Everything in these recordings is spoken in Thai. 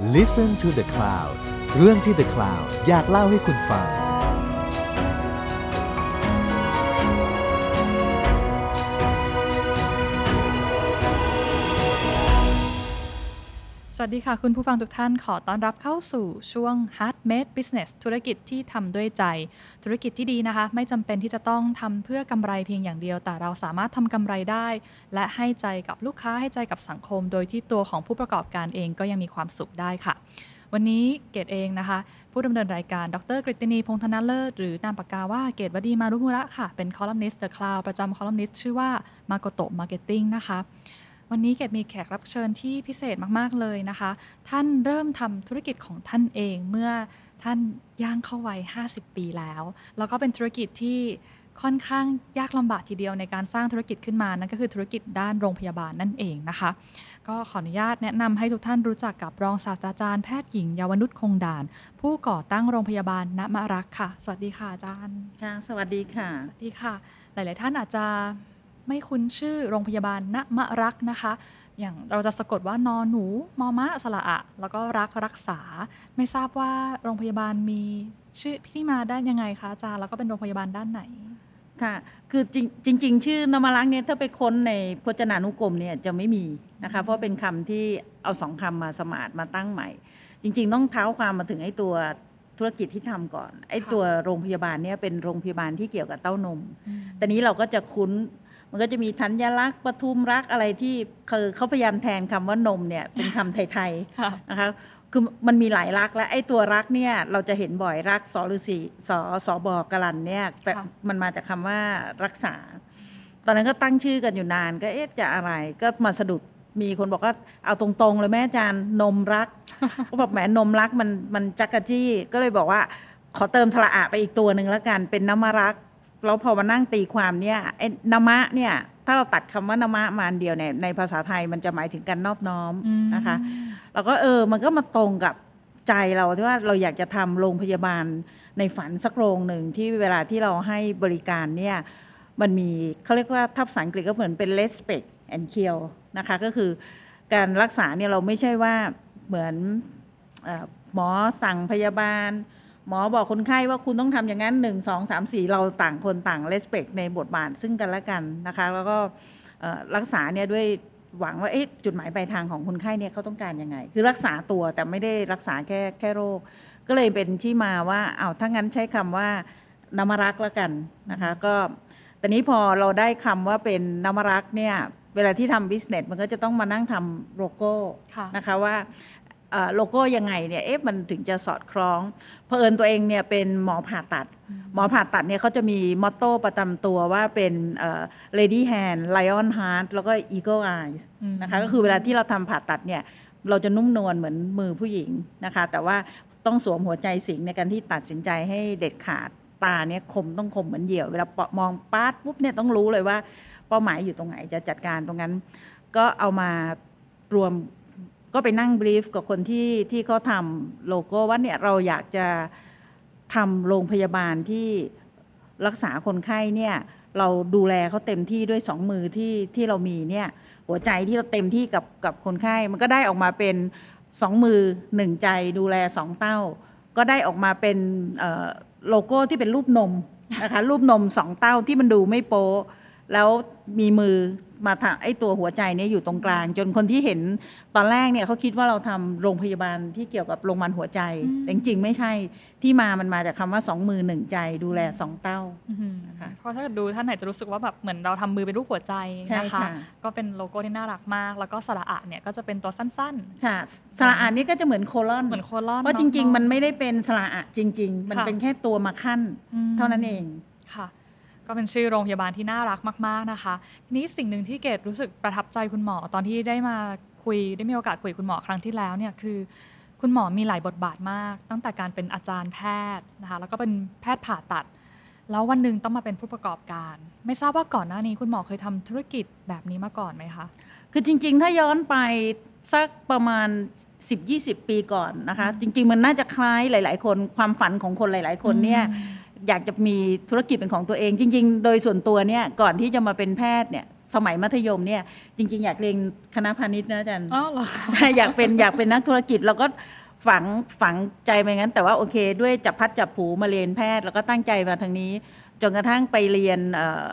Listen to the Cloud เรื่องที่ The Cloud อยากเล่าให้คุณฟัง วัสดีค่ะ คุณผู้ฟังทุกท่านขอต้อนรับเข้าสู่ช่วง Heart Made Business ธุรกิจที่ทำด้วยใจ ธุรกิจที่ดีนะคะ ไม่จำเป็นที่จะต้องทำเพื่อกำไรเพียงอย่างเดียว แต่เราสามารถทำกำไรได้ และให้ใจกับลูกค้าให้ใจกับสังคม โดยที่ตัวของผู้ประกอบการเองก็ยังมีความสุขได้ค่ะ วันนี้เกดเองนะคะ ผู้ดำเนินรายการดร.กฤตินีพงษ์ธนเลิศหรือนามปากกาว่าเกตุวดี Marumura ค่ะเป็นคอลัมนิสต์ The Cloud ประจำคอลัมนิสต์ชื่อว่ามาโกโตะ Marketing นะคะ วันนี้เกดมีแขกรับเชิญที่พิเศษมาก ๆ เลยนะคะ ท่านเริ่มทำธุรกิจของท่านเองเมื่อท่านย่างเข้าวัย 50 ปีแล้ว แล้วก็เป็นธุรกิจที่ค่อนข้างยากลำบากทีเดียวในการสร้างธุรกิจขึ้นมา นั่นก็คือธุรกิจด้านโรงพยาบาลนั่นเองนะคะ ก็ขออนุญาตแนะนำให้ทุกท่านรู้จักกับรองศาสตราจารย์แพทย์หญิงเยาวนุชคงด่าน ผู้ก่อตั้งโรงพยาบาลณมรักค่ะ สวัสดีค่ะอาจารย์ ค่ะ สวัสดีค่ะ สวัสดีค่ะ หลาย ๆ ท่านอาจจะ ไม่คุ้นชื่อโรงพยาบาลณมะรักนะคะ อย่างเราจะสะกดว่านอนหนูมอมะสระอะ แล้วก็รักรักษา ไม่ทราบว่าโรงพยาบาลมีชื่อที่มาได้ยังไงคะอาจารย์แล้วก็เป็นโรงพยาบาลด้านไหนค่ะคือจริงจริงๆชื่อนมรักษ์เนี่ยถ้าไปค้นในพจนานุกรมเนี่ยจะไม่มีนะคะเพราะเป็นคำที่เอาสองคำมาสมานมาตั้งใหม่ จริง ๆ ต้องเท้าความมาถึงไอ้ตัวธุรกิจที่ทำก่อนไอ้ตัวโรงพยาบาลเนี่ยเป็นโรงพยาบาลที่เกี่ยวกับเต้านม แต่นี้เราก็จะคุ้น มันก็จะมีธัญลักษณ์ปทุมรักอะไรที่คือเขาพยายามแทนคำว่านมเนี่ยเป็นคำไทยค่ะๆนะคะคือมันมีหลายรักและไอ้ตัวรักเนี่ยเราจะเห็นบ่อยรักสอฤษีสอสอบอกรันเนี่ยแบบค่ะมันมาจากคำว่ารักษา ตอนนั้นก็ตั้งชื่อกันอยู่นานก็เอ๊ะจะอะไรก็มาสะดุดมีคนบอกว่าเอาตรงๆเลยแม่อาจารย์นมรักก็บอกแหมนมรักมันมันจักกะจี้ก็เลยบอกว่าขอเติมสระอะไปอีกตัวหนึ่งแล้วกันเป็นน้ำมะรัก แล้วพอมานั่งตีความเนี่ยไอ้นามะเนี่ยถ้าเราตัดคำว่านามะมาอันเดียวเนี่ยในภาษาไทยมันจะหมายถึงการนอบน้อมอืมนะคะแล้วก็เออมันก็มาตรงกับใจเราที่ว่าเราอยากจะทำโรงพยาบาลในฝันสักโรงหนึ่งที่เวลาที่เราให้บริการเนี่ยมันมีเขาเรียกว่าทับภาษาอังกฤษก็เหมือนเป็น respect and care นะคะก็คือการรักษาเนี่ยเราไม่ใช่ว่าเหมือนเออหมอสั่งพยาบาล หมอบอกคนไข้ว่าคุณต้องทำอย่างนั้นหนึ่งสองสามสี่เราต่างคนต่าง respect ในบทบาทซึ่งกันและกันนะคะ แล้วก็เอ่อรักษาเนี่ยด้วยหวังว่าเอ๊ะจุดหมายปลายทางของคนไข้เนี่ยเขาต้องการยังไง คือรักษาตัวแต่ไม่ได้รักษาแค่แค่โรค ก็เลยเป็นที่มาว่าเอาวถ้างั้นใช้คำว่านามรักแล้วกันนะคะ ก็แต่นี้พอเราได้คำว่าเป็นนามรักเนี่ยเวลาที่ทำบิสเนสมันก็จะต้องมานั่งทำโลโก้ค่ะนะคะว่าเอ่อ โลโก้ยังไงเนี่ยเอ๊ะมันถึงจะสอดคล้องเผอิญตัวเองเนี่ยเป็นหมอผ่าตัด หมอผ่าตัดเนี่ยเขาจะมีมอตโต้ประจำตัวว่าเป็นเอ่อ lady hand lion heart แล้วก็ eagle eyes อืมนะคะก็คือเวลาที่เราทำผ่าตัดเนี่ยเราจะนุ่มนวลเหมือนมือผู้หญิงนะคะ แต่ว่าต้องสวมหัวใจสิงในการที่ตัดสินใจให้เด็ดขาดตาเนี่ยคมต้องคมเหมือนเหยี่ยว เวลาปะมองปาดปุ๊บเนี่ยต้องรู้เลยว่า เป้าหมายอยู่ตรงไหนจะจัดการตรงนั้น ก็เอามารวม ก็ไปนั่งบรีฟกับคนที่ที่เขาทำโลโก้ว่าเนี่ยเราอยากจะทำโรงพยาบาลที่รักษาคนไข้เนี่ยเราดูแลเขาเต็มที่ด้วยสองมือที่ที่เรามีเนี่ยหัวใจที่เราเต็มที่กับกับคนไข้ มันก็ได้ออกมาเป็นสองมือหนึ่งใจดูแลสองเต้า ก็ได้ออกมาเป็นเอ่อโลโก้ที่เป็นรูปนมนะคะรูปนมสองเต้าที่มันดูไม่โป๊ แล้วมีมือมาทางไอ้ตัวหัวใจเนี่ยอยู่ตรงกลาง จนคนที่เห็นตอนแรกเนี่ยเขาคิดว่าเราทำโรงพยาบาลที่เกี่ยวกับโรงพยาบาลหัวใจ แต่จริงๆ ไม่ใช่ที่มามันมาจากคำว่าสองมือหนึ่งใจดูแลสองเต้าอื้อหือนะคะเพราะถ้าเกิดดูท่านไหนจะรู้สึกว่าแบบเหมือนเราทำมือเป็นรูปหัวใจใช่นะคะค่ะก็เป็นโลโก้ที่น่ารักมาก แล้วก็สระอะเนี่ยก็จะเป็นตัวสั้นค่ะสระอ่านนี่ก็จะเหมือนโคลอนๆเหมือนโคลอนเพราะจริงเอะๆมันไม่ได้เป็นสระอะจริง ๆ มันค่ะเป็นแค่ตัวมาขั้นอืมเท่านั้นเองค่ะ ก็เป็นชื่อโรงพยาบาลที่น่ารักมาก ๆนะคะทีนี้สิ่งหนึ่งที่เกดรู้สึกประทับใจคุณหมอตอนที่ได้มาคุยได้มีโอกาสคุยคุณหมอครั้งที่แล้วเนี่ยคือ คุณหมอมีหลายบทบาทมาก ตั้งแต่การเป็นอาจารย์แพทย์นะคะแล้วก็เป็นแพทย์ผ่าตัด แล้ววันหนึ่งต้องมาเป็นผู้ประกอบการ ไม่ทราบว่าก่อนหน้านี้คุณหมอเคยทำธุรกิจแบบนี้มาก่อนไหมคะคือจริง ๆ ถ้าย้อนไปสักประมาณ 10-20 ปีก่อนนะคะ จริง ๆ มันน่าจะคล้ายหลาย ๆ คนความฝันของคนหลาย ๆ คนเนี่ย อยากจะมีธุรกิจเป็นของตัวเอง จริง ๆ โดยส่วนตัวเนี่ยก่อนที่จะมาเป็นแพทย์เนี่ยสมัยมัธยมเนี่ยจริง ๆ อยากเรียนคณะพาณิชย์นะอาจารย์อ๋อเหรอคะใช่อยากเป็นอยากเป็นนักธุรกิจเราก็ฝังฝังใจไปงั้น แต่ว่าโอเค ด้วยจับพัดจับผูมาเรียนแพทย์ แล้วก็ตั้งใจมาทางนี้ จนกระทั่งไปเรียนเอ่อ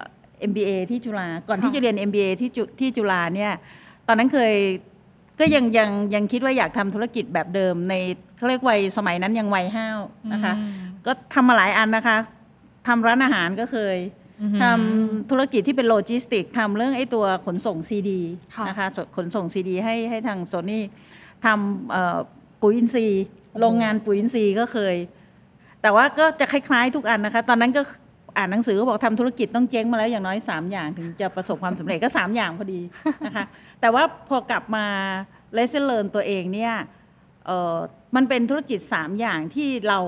MBA ที่จุฬาก่อนที่ค่ะจะเรียน MBA ที่จุที่จุฬาเนี่ยตอนนั้นเคยก็ยังยังยังคิดว่าอยากทำธุรกิจแบบเดิมในเขาเรียกวัยสมัยนั้นยังวัยห้าวนะคะอืม ก็ทำมาหลายอันนะคะทำร้านอาหารก็เคยอือหือทำธุรกิจที่เป็นโลจิสติกทำเรื่องไอ้ตัวขนส่งซีดีค่ะนะคะสขนส่งซีดีให้ให้ทางโซนี่ทำเอ่อปุ๋ยอินทรีย์โรงงานปุ๋ยอินทรีย์ก็เคย แต่ว่าก็จะคล้ายๆทุกอันนะคะ ตอนนั้นก็อ่านหนังสือก็บอกทำธุรกิจต้องเจ๊งมาแล้วอย่างน้อย 3 อย่างถึงจะประสบความสำเร็จก็ 3 อย่างพอดีนะคะ แต่ว่าพอกลับมาเลเซนเลิร์นตัวเองเนี่ยเอ่อ มันเป็นธุรกิจ3อย่างที่เรา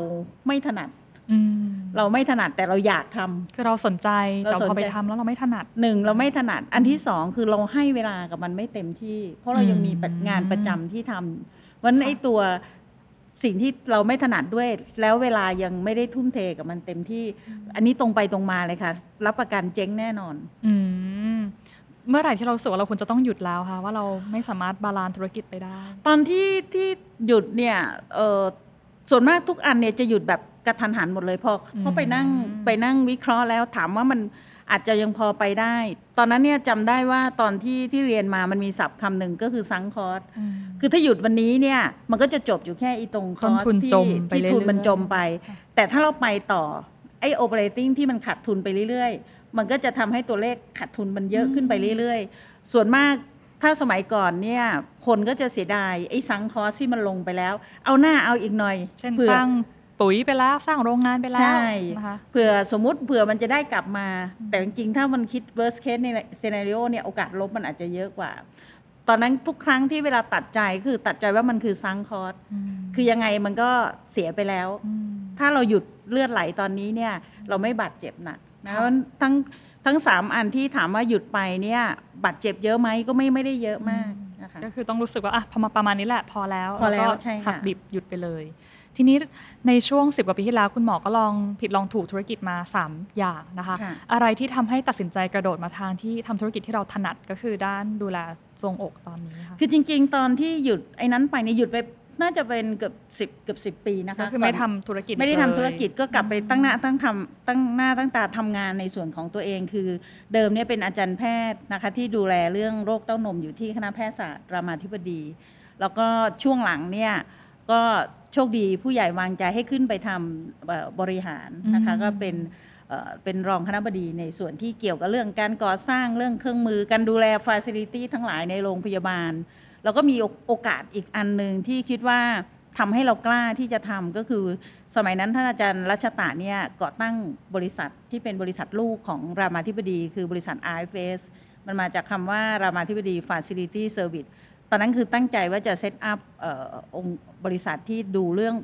ไม่ถนัดอืมเราไม่ถนัดแต่เราอยากทำคือเราสนใจเราแต่สนใจพอไปทำแล้วเราไม่ถนัดหนึ่งเราไม่ถนัดอันที่สองคือเราให้เวลากับมันไม่เต็มที่ เพราะเรายังมีปะอืมงานประจำที่ทำวันนั้นค่ะไอ้ตัวสิ่งที่เราไม่ถนัดด้วย แล้วเวลายังไม่ได้ทุ่มเทกับมันเต็มที่ อันนี้ตรงไปตรงมาเลยค่ะ รับประกันเจ๊งแน่นอน อืม เมื่อไหร่ที่เรารู้สึกว่าเราควรจะต้องหยุดแล้วคะว่าเราไม่สามารถ balance ธุรกิจไปได้ ตอนที่ที่หยุดเนี่ยเออส่วนมากทุกอันเนี่ยจะหยุดแบบกระทันหันหมดเลยพอเพราะไปนั่งไปนั่งวิเคราะห์แล้วถามว่ามันอาจจะยังพอไปได้ ตอนนั้นเนี่ยจำได้ว่าตอนที่ที่เรียนมามันมีศัพท์คำหนึ่งก็คือ sunk cost อืมคือถ้าหยุดวันนี้เนี่ยมันก็จะจบอยู่แค่อีตรง cost ต้นทุนที่จมไปที่ทุนเรื่อยๆมันจมไป แต่ถ้าเราไปต่อไอ้ operating ที่มันขาดทุนไปเรื่อยๆ มันก็จะทำให้ตัวเลขขาดทุนมันเยอะขึ้นไปเรื่อยๆ ส่วนมากถ้าสมัยก่อนเนี่ยคนก็จะเสียดายไอ้ sunk cost ที่มันลงไปแล้ว เอาหน้าเอาอีกหน่อยเช่นเผื่อสร้างปุ๋ยไปแล้วสร้างโรงงานไปแล้วใช่นะคะเผื่อสมมุติเผื่อมันจะได้กลับมา แต่จริงๆ ถ้ามันคิด worst case ใน scenario เนี่ยโอกาสลบมันอาจจะเยอะกว่า ตอนนั้นทุกครั้งที่เวลาตัดใจคือตัดใจว่ามันคือ sunk cost อืมคือยังไงมันก็เสียไปแล้วอืมถ้าเราหยุดเลือดไหลตอนนี้เนี่ยเราไม่บาดเจ็บหนัก นะค่ะมันทั้งทั้งสามอันที่ถามว่าหยุดไปเนี่ยบาดเจ็บเยอะไหมก็ไม่ไม่ได้เยอะมากนะคะก็คือต้องรู้สึกว่าอะพอมาประมาณนี้แหละพอแล้วพอแล้วก็ใช่ค่ะหักดิบหยุดไปเลย ทีนี้ในช่วง 10 กว่าปีที่แล้ว คุณหมอก็ลองผิดลองถูกธุรกิจมา 3 อย่างนะคะค่ะอะไรที่ทำให้ตัดสินใจกระโดดมาทางที่ทำธุรกิจที่เราถนัดก็คือด้านดูแลทรวงอกตอนนี้ค่ะคือจริง ๆ ตอนที่หยุดไอ้นั้นไปเนี่ยหยุดไป น่าจะเป็นเกือบสิบเกือบสิบปีนะคะก็คือไม่ก่นทำธุรกิจไม่ได้ทำเลยธุรกิจก็กลับไปตั้งหน้าตั้งทำตั้งหน้าตั้งตาทำงานในส่วนของตัวเองคือเดิมเนี่ยเป็นอาจารย์แพทย์นะคะที่ดูแลเรื่องโรคเต้านมอยู่ที่คณะแพทยศาสตร์รามาธิบดี แล้วก็ช่วงหลังเนี่ยก็โชคดีผู้ใหญ่วางใจให้ขึ้นไปทำเอ่อบริหารนะคะอืมก็เป็นเอ่อเป็นรองคณบดีในส่วนที่เกี่ยวกับเรื่องการก่อสร้างเรื่องเครื่องมือการดูแลฟ a ซิลิตี้ทั้งหลายในโรงพยาบาล แล้วก็มีโอกาสอีกอันหนึ่งที่คิดว่าทำให้เรากล้าที่จะทำก็คือ สมัยนั้นท่านอาจารย์รัชตะเนี่ยก่อตั้งบริษัทที่เป็นบริษัทลูกของรามาธิบดี คือบริษัท RFS มันมาจากคำว่ารามาธิบดี Facility Service ตอนนั้นคือตั้งใจว่าจะเซตอัพเออองค์บริษัทที่ดูเรื่อง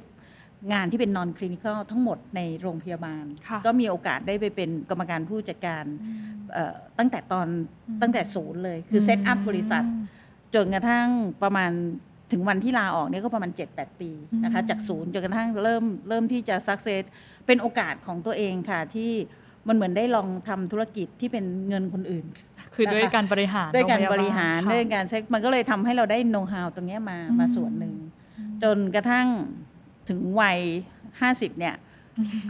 งานที่เป็น non clinical ทั้งหมดในโรงพยาบาลค่ะก็มีโอกาสได้ไปเป็นกรรมการผู้จัดการเอ่อตั้งแต่ตอนตั้งแต่ศูนย์เลย คือเซตอัพบริษัท จนกระทั่งประมาณถึงวันที่ลาออกเนี่ยก็ประมาณ 7-8 ปีนะคะอืมจากศูนย์จนกระทั่งเริ่มเริ่มที่จะสักเซสเป็นโอกาสของตัวเองค่ะที่มันเหมือนได้ลองทำธุรกิจที่เป็นเงินคนอื่น คือด้วยนะคะการบริหาร ด้วยการโงพบยลริหารค่ะด้วยการเช็คมันก็เลยทำให้เราได้โน้ตฮาวตรงเนี้ยมาอืมมาส่วนหนึ่ง จนกระทั่งถึงวัยห้าสิบเนี่ย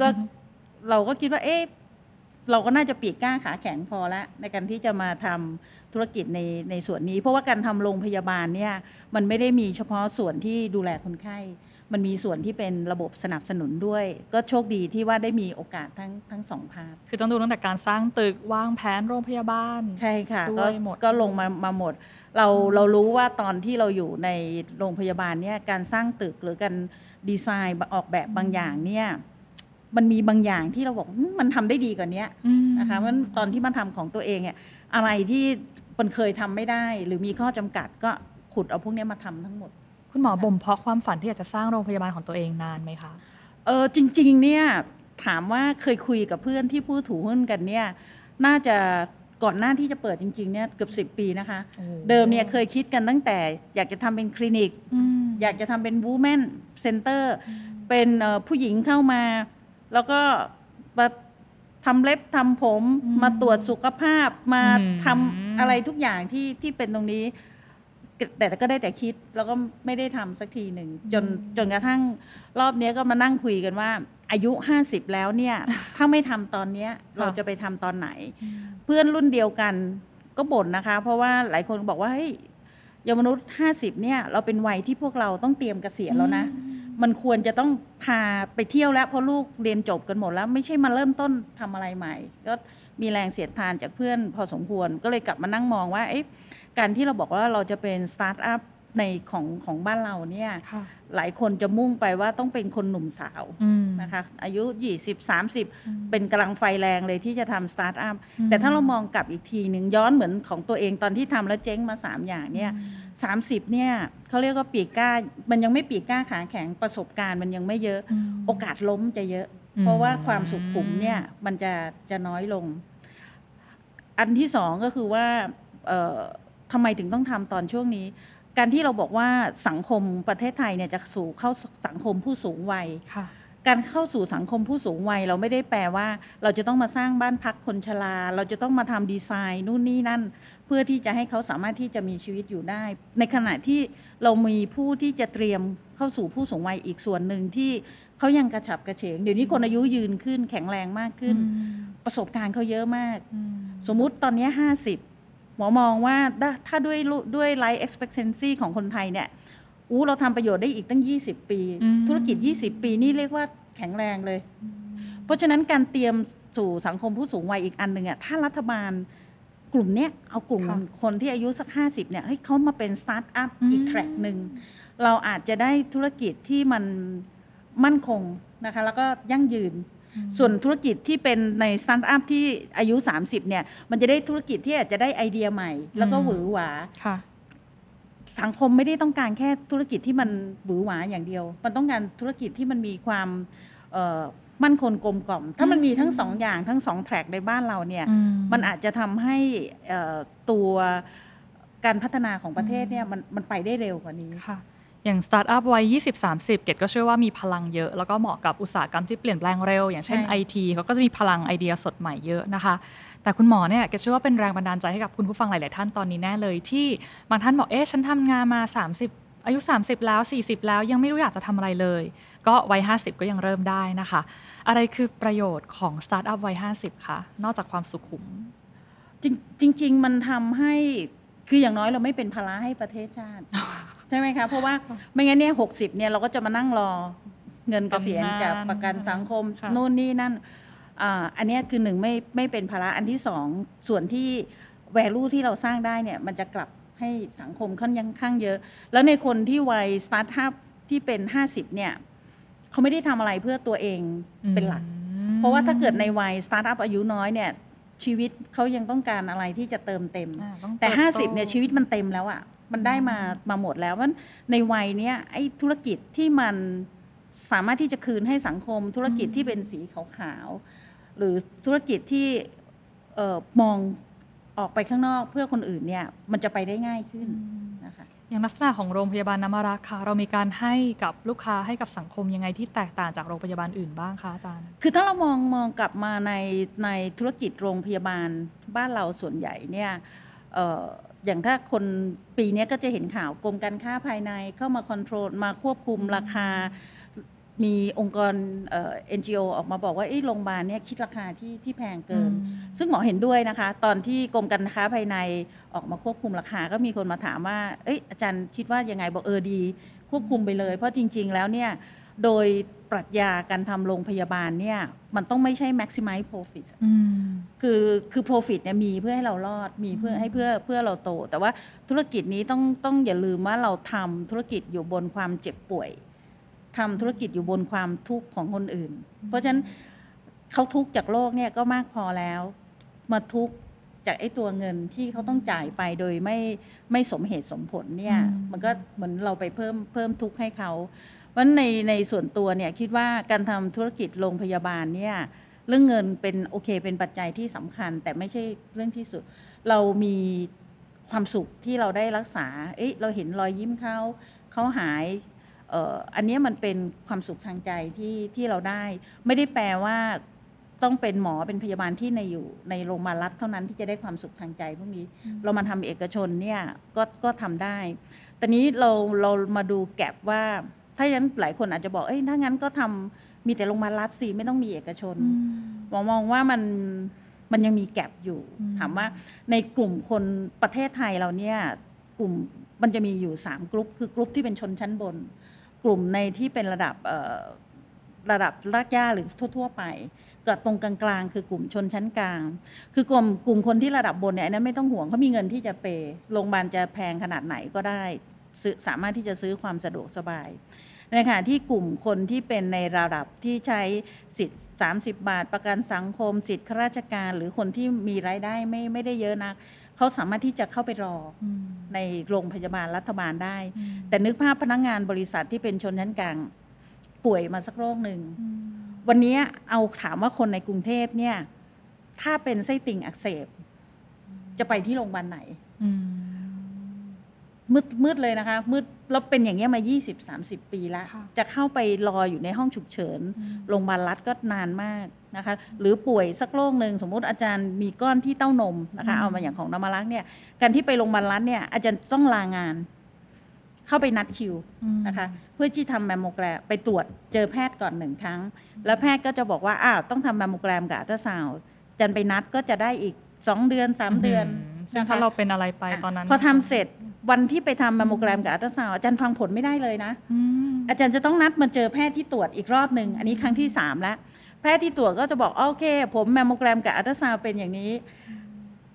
ก็เราก็คิดว่าเอ๊ะ เราก็น่าจะปีกกล้าขาแข็งพอแล้วในการที่จะมาทำธุรกิจในในส่วนนี้ เพราะว่าการทำโรงพยาบาลเนี่ยมันไม่ได้มีเฉพาะส่วนที่ดูแลคนไข้ มันมีส่วนที่เป็นระบบสนับสนุนด้วย ก็โชคดีที่ว่าได้มีโอกาสทั้งทั้งสองพาร์ทคือต้องดูตั้งแต่การสร้างตึกวางแผนโรงพยาบาล ใช่ค่ะด้ก็วยหมดก็ลงมามาหมด เราเรารู้ว่าตอนที่เราอยู่ในโรงพยาบาลเนี่ยการสร้างตึกหรือการดีไซน์ออกแบบบางอย่างเนี่ย มันมีบางอย่างที่เราบอกอืมมันทำได้ดีกว่านี้อืมนะคะเพราะฉะนั้นตอนที่มาทำของตัวเองเนี่ยอะไรที่มันเคยทำไม่ได้ หรือมีข้อจำกัดก็ขุดเอาพวกเนี้ยมาทำทั้งหมด คุณหมอบ่มเพาะความฝันที่อยากจะสร้างโรงพยาบาลของตัวเองนานไหมคะเออจริง ๆ เนี่ยถามว่าเคยคุยกับเพื่อนที่ผู้ถือหุ้นกันเนี่ย น่าจะก่อนหน้าที่จะเปิดจริง ๆ เนี่ยเกือบ10ปีนะคะโอ้เดิมเนี่ยเคยคิดกันตั้งแต่อยากจะทำเป็นคลินิกอืมอยากจะทำเป็น Women Center เป็นเอ่อผู้หญิงเข้ามา แล้วก็มาทำเล็บทำผมอืมมาตรวจสุขภาพมาอืมทำอะไรทุกอย่างที่ที่เป็นตรงนี้ แต่ก็ได้แต่คิดแล้วก็ไม่ได้ทำสักทีหนึ่งจนจนกระทั่งรอบเนี้ยก็มานั่งคุยกันว่า อายุ50แล้วเนี่ย ถ้าไม่ทำตอนเนี้ยเราจะไปทำตอนไหน เพื่อนรุ่นเดียวกันก็บ่นนะคะ เพราะว่าหลายคนบอกว่าเฮ้ย ยมนุษย์ 50เนี่ยเราเป็นวัยที่พวกเราต้องเตรียมเกษียณแล้วนะ มันควรจะต้องพาไปเที่ยวแล้วเพราะลูกเรียนจบกันหมดแล้ว ไม่ใช่มาเริ่มต้นทำอะไรใหม่ ก็มีแรงเสียดทานจากเพื่อนพอสมควรก็เลยกลับมานั่งมองว่าเอ๊ะการที่เราบอกว่าเราจะเป็นสตาร์ทอัพ ในของของบ้านเราเนี่ยค่ะหลายคนจะมุ่งไปว่าต้องเป็นคนหนุ่มสาวอืมนะคะอายุ 20 30 เป็นกำลังไฟแรงเลยที่จะทำสตาร์ทอัพอืมแต่ถ้าเรามองกลับอีกทีหนึ่งย้อนเหมือนของตัวเองตอนที่ทำแล้วเจ๊งมา 3 อย่างเนี่ย30เนี่ยเขาเรียกว่าปีกกล้า มันยังไม่ปีกกล้าขาแข็งประสบการณ์มันยังไม่เยอะอืมโอกาสล้มจะเยอะอืมเพราะว่าความสุขุมเนี่ยมันจะจะน้อยลง อันที่สองก็คือว่าเอ่อทำไมถึงต้องทำตอนช่วงนี้ การที่เราบอกว่าสังคมประเทศไทยเนี่ยจะสู่เข้าสังคมผู้สูงวัย ค่ะ การเข้าสู่สังคมผู้สูงวัยเราไม่ได้แปลว่า เราจะต้องมาสร้างบ้านพักคนชรา เราจะต้องมาทำดีไซน์นู่นนี่นั่น เพื่อที่จะให้เขาสามารถที่จะมีชีวิตอยู่ได้ ในขณะที่เรามีผู้ที่จะเตรียมเข้าสู่ผู้สูงวัยอีกส่วนหนึ่งที่เขายังกระฉับกระเฉง เดี๋ยวนี้คนอายุยืนขึ้นแข็งแรงมากขึ้น ประสบการณ์เขาเยอะมากอืมสมมุติตอนนี้50 หมอมองว่าถ้าถ้าด้วยลุด้วย life expectancy ของคนไทยเนี่ยอู้เราทำประโยชน์ได้อีกตั้ง 20 ปีอืมธุรกิจ 20 ปีนี่เรียกว่าแข็งแรงเลย เพราะฉะนั้นการเตรียมสู่สังคมผู้สูงวัยอีกอันหนึ่งอะถ้ารัฐบาลกลุ่มเนี้ยเอากลุ่มค่ะคนที่อายุสัก 50เนี่ยเฮ้ยเขามาเป็นสตาร์ทอัพอืมอีก track หนึ่งเราอาจจะได้ธุรกิจที่มันมั่นคงนะคะแล้วก็ยั่งยืน ส่วนธุรกิจที่เป็นในสตาร์ทอัพที่อายุ 30 เนี่ย มันจะได้ธุรกิจที่อาจจะได้ไอเดียใหม่ แล้วก็อืมหวือหวาค่ะสังคมไม่ได้ต้องการแค่ธุรกิจที่มันหวือหวาอย่างเดียว มันต้องการธุรกิจที่มันมีความเอ่อมั่นคงกลมกล่อม ถ้ามันมีทั้งสองอย่างทั้งสอง track ในบ้านเราเนี่ยอืมมันอาจจะทำให้เอ่อตัวการพัฒนาของประเทศเนี่ยมันมันไปได้เร็วกว่านี้ค่ะ อย่างสตาร์ทอัพวัย 20-30 เกดก็เชื่อว่ามีพลังเยอะ แล้วก็เหมาะกับอุตสาหกรรมที่เปลี่ยนแปลงเร็ว อย่างเช่นใช่ไอทีเขาก็จะมีพลังไอเดียสดใหม่เยอะนะคะ แต่คุณหมอเนี่ยเกดเชื่อว่าเป็นแรงบันดาลใจให้กับคุณผู้ฟังหลาย ๆ ท่านตอนนี้แน่เลยที่บางท่านบอกเอ๊ะฉันทำงานมา 30อายุ 30 แล้ว 40 แล้วยังไม่รู้อยากจะทำอะไรเลย ก็วัย 50 ก็ยังเริ่มได้นะคะ อะไรคือประโยชน์ของสตาร์ทอัพวัย 50 คะ นอกจากความสุขุม จริงจริงๆมันทำให้ คืออย่างน้อยเราไม่เป็นภาระให้ประเทศชาติ ใช่ไหมคะ เพราะว่าไม่งั้นเนี่ยหกสิบเนี่ยเราก็จะมานั่งรอเงินเกษียณบำนาญจากประกันสังคมค่ะนู่นนี่นั่นอ่าอันเนี้ยคือหนึ่งไม่ไม่เป็นภาระอันที่สองส่วนที่ value ที่เราสร้างได้เนี่ยมันจะกลับให้สังคมค่อนข้างเยอะ แล้วในคนที่วัยสตาร์ทอัพที่เป็น 50 เนี่ยเขาไม่ได้ทำอะไรเพื่อตัวเองเป็นหลัก เพราะว่าถ้าเกิดในวัยสตาร์ทอัพอายุน้อยเนี่ย ชีวิตเขายังต้องการอะไรที่จะเติมเต็มอ่าต้องแต่เติบโต50เนี่ยชีวิตมันเต็มแล้วอะ่ะมันได้มามาหมดแล้วมันในวัยเนี้ยไอ้ธุรกิจที่มันสามารถที่จะคืนให้สังคม ธุรกิจที่เป็นสีขาวๆหรือธุรกิจที่เอ่อมองออกไปข้างนอกเพื่อคนอื่นเนี่ยมันจะไปได้ง่ายขึ้นนะคะ อย่างลักษณะของโรงพยาบาลน้ำรักค่ะ เรามีการให้กับลูกค้าให้กับสังคมยังไงที่แตกต่างจากโรงพยาบาลอื่นบ้างคะอาจารย์ คือถ้าเรามองมองกลับมาในในธุรกิจโรงพยาบาลบ้านเราส่วนใหญ่เนี่ยอย่างถ้าคนปีนี้ก็จะเห็นข่าวกรมการค้าภายในเข้ามาคอนโทรลมาควบคุมราคา มีองค์กรเอ่อ NGO ออกมาบอกว่าเอ้ยโรงพยาบาลเนี่ยคิดราคาที่ที่แพงเกินอืมซึ่งหมอเห็นด้วยนะคะ ตอนที่กรมการค้าภายในออกมาควบคุมราคา ก็มีคนมาถามว่าเอ้ยอาจารย์คิดว่ายังไงบอกเออดี ควบคุมไปเลย เพราะจริง ๆ แล้วเนี่ยโดยปรัชญาการทำโรงพยาบาลเนี่ยมันต้องไม่ใช่ maximize profit อืมคือคือ profit เนี่ยมีเพื่อให้เรารอดมีเพื่อให้เพื่อเพื่อเราโต แต่ว่าธุรกิจนี้ต้องต้องอย่าลืมว่าเราทำธุรกิจอยู่บนความเจ็บป่วย ทำธุรกิจอยู่บนความทุกข์ของคนอื่น เพราะฉะนั้นเขาทุกข์จากโลกเนี่ยก็มากพอแล้ว มาทุกข์จากไอ้ตัวเงินที่เขาต้องจ่ายไปโดยไม่ไม่สมเหตุสมผลเนี่ยอืมมันก็เหมือนเราไปเพิ่มเพิ่มทุกข์ให้เขาเพราะฉะนั้นในในส่วนตัวเนี่ยคิดว่าการทำธุรกิจโรงพยาบาลเนี่ยเรื่องเงินเป็นโอเคเป็นปัจจัยที่สำคัญ แต่ไม่ใช่เรื่องที่สุด เรามีความสุขที่เราได้รักษา เอ๊ะเราเห็นรอยยิ้มเขาเขาหายเอ่ออันเนี้ยมันเป็นความสุขทางใจที่ที่เราได้ ไม่ได้แปลว่าต้องเป็นหมอเป็นพยาบาลที่ในอยู่ในโรงพยาบาลรัฐเท่านั้นที่จะได้ความสุขทางใจพวกนี้เรามาทำเอกชนเนี่ยก็ก็ทำได้ ตอนนี้เราเรามาดูแก็บว่า ถ้าอย่างนั้นหลายคนอาจจะบอกเอ้ยถ้างั้นก็ทำมีแต่โรงพยาบาลรัฐสิไม่ต้องมีเอกชนอืมมองมองว่ามันมันยังมีแก็บอยู่อืมถามว่าในกลุ่มคนประเทศไทยเราเนี่ยกลุ่มมันจะมีอยู่สามกลุ่มคือกลุ่มที่เป็นชนชั้นบน กลุ่มในที่เป็นระดับระดับรากหญ้าหรือทั่ว ๆ ไปกับตรงกลางๆคือกลุ่มชนชั้นกลาง คือกลุ่มกลุ่มคนที่ระดับบนเนี่ยอันนั้นไม่ต้องห่วงเขามีเงินที่จะเปย์โรงพยาบาลจะแพงขนาดไหนก็ได้สามารถที่จะซื้อความสะดวกสบายในขณะที่กลุ่มคนที่เป็นในระดับที่ใช้สิทธิ์ 30 บาท ประกันสังคม สิทธิข้าราชการ หรือคนที่มีรายได้ไม่ไม่ได้เยอะนัก เขาสามารถที่จะเข้าไปรออืมในโรงพยาบาลรัฐบาลได้อืมแต่นึกภาพพนักงงานบริษัทที่เป็นชนชั้นกลาง ป่วยมาสักโรคหนึ่งอืมวันนี้เอาถามว่าคนในกรุงเทพเนี่ย ถ้าเป็นไส้ติ่งอักเสบ จะไปที่โรงพยาบาลไหนอื มมืดมืดเลยนะคะ มืดแล้วเป็นอย่างเงี้ยมา 20-30 ปีแล้วค่ะจะเข้าไปรออยู่ในห้องฉุกเฉินอืมโรงพยาบาลรัฐก็นานมากนะคะ หรือป่วยสักโรคหนึ่งสมมุติอาจารย์มีก้อนที่เต้านมนะคะ เอามาอย่างของนมะรักษ์เนี่ยการที่ไปโรงพยาบาลรัฐเนี่ยอาจารย์ต้องลางาน เข้าไปนัดคิวอืมนะคะ เพื่อที่ทำแมมโมแกรมไปตรวจเจอแพทย์ก่อนหนึ่งครั้ง แล้วแพทย์ก็จะบอกว่าอ้าวต้องทำแมมโมแกรมกับอัลตราซาวด์อาจารย์ไปนัดก็จะได้อีกสองเดือนสามเดือนซึ่งนะคะถ้าเราเป็นอะไรไปตอนนั้น พอทำเสร็จ วันที่ไปทำแมมโมแกรมกับอัลตราซาวด์อาจารย์ฟังผลไม่ได้เลยนะอืมอาจารย์จะต้องนัดมาเจอแพทย์ที่ตรวจอีกรอบหนึ่งอันนี้ครั้งที่สามแล้ว แพทย์ที่ตรวจก็จะบอกโอเค ผลแมมโมแกรมกับอัลตราซาวด์เป็นอย่างนี้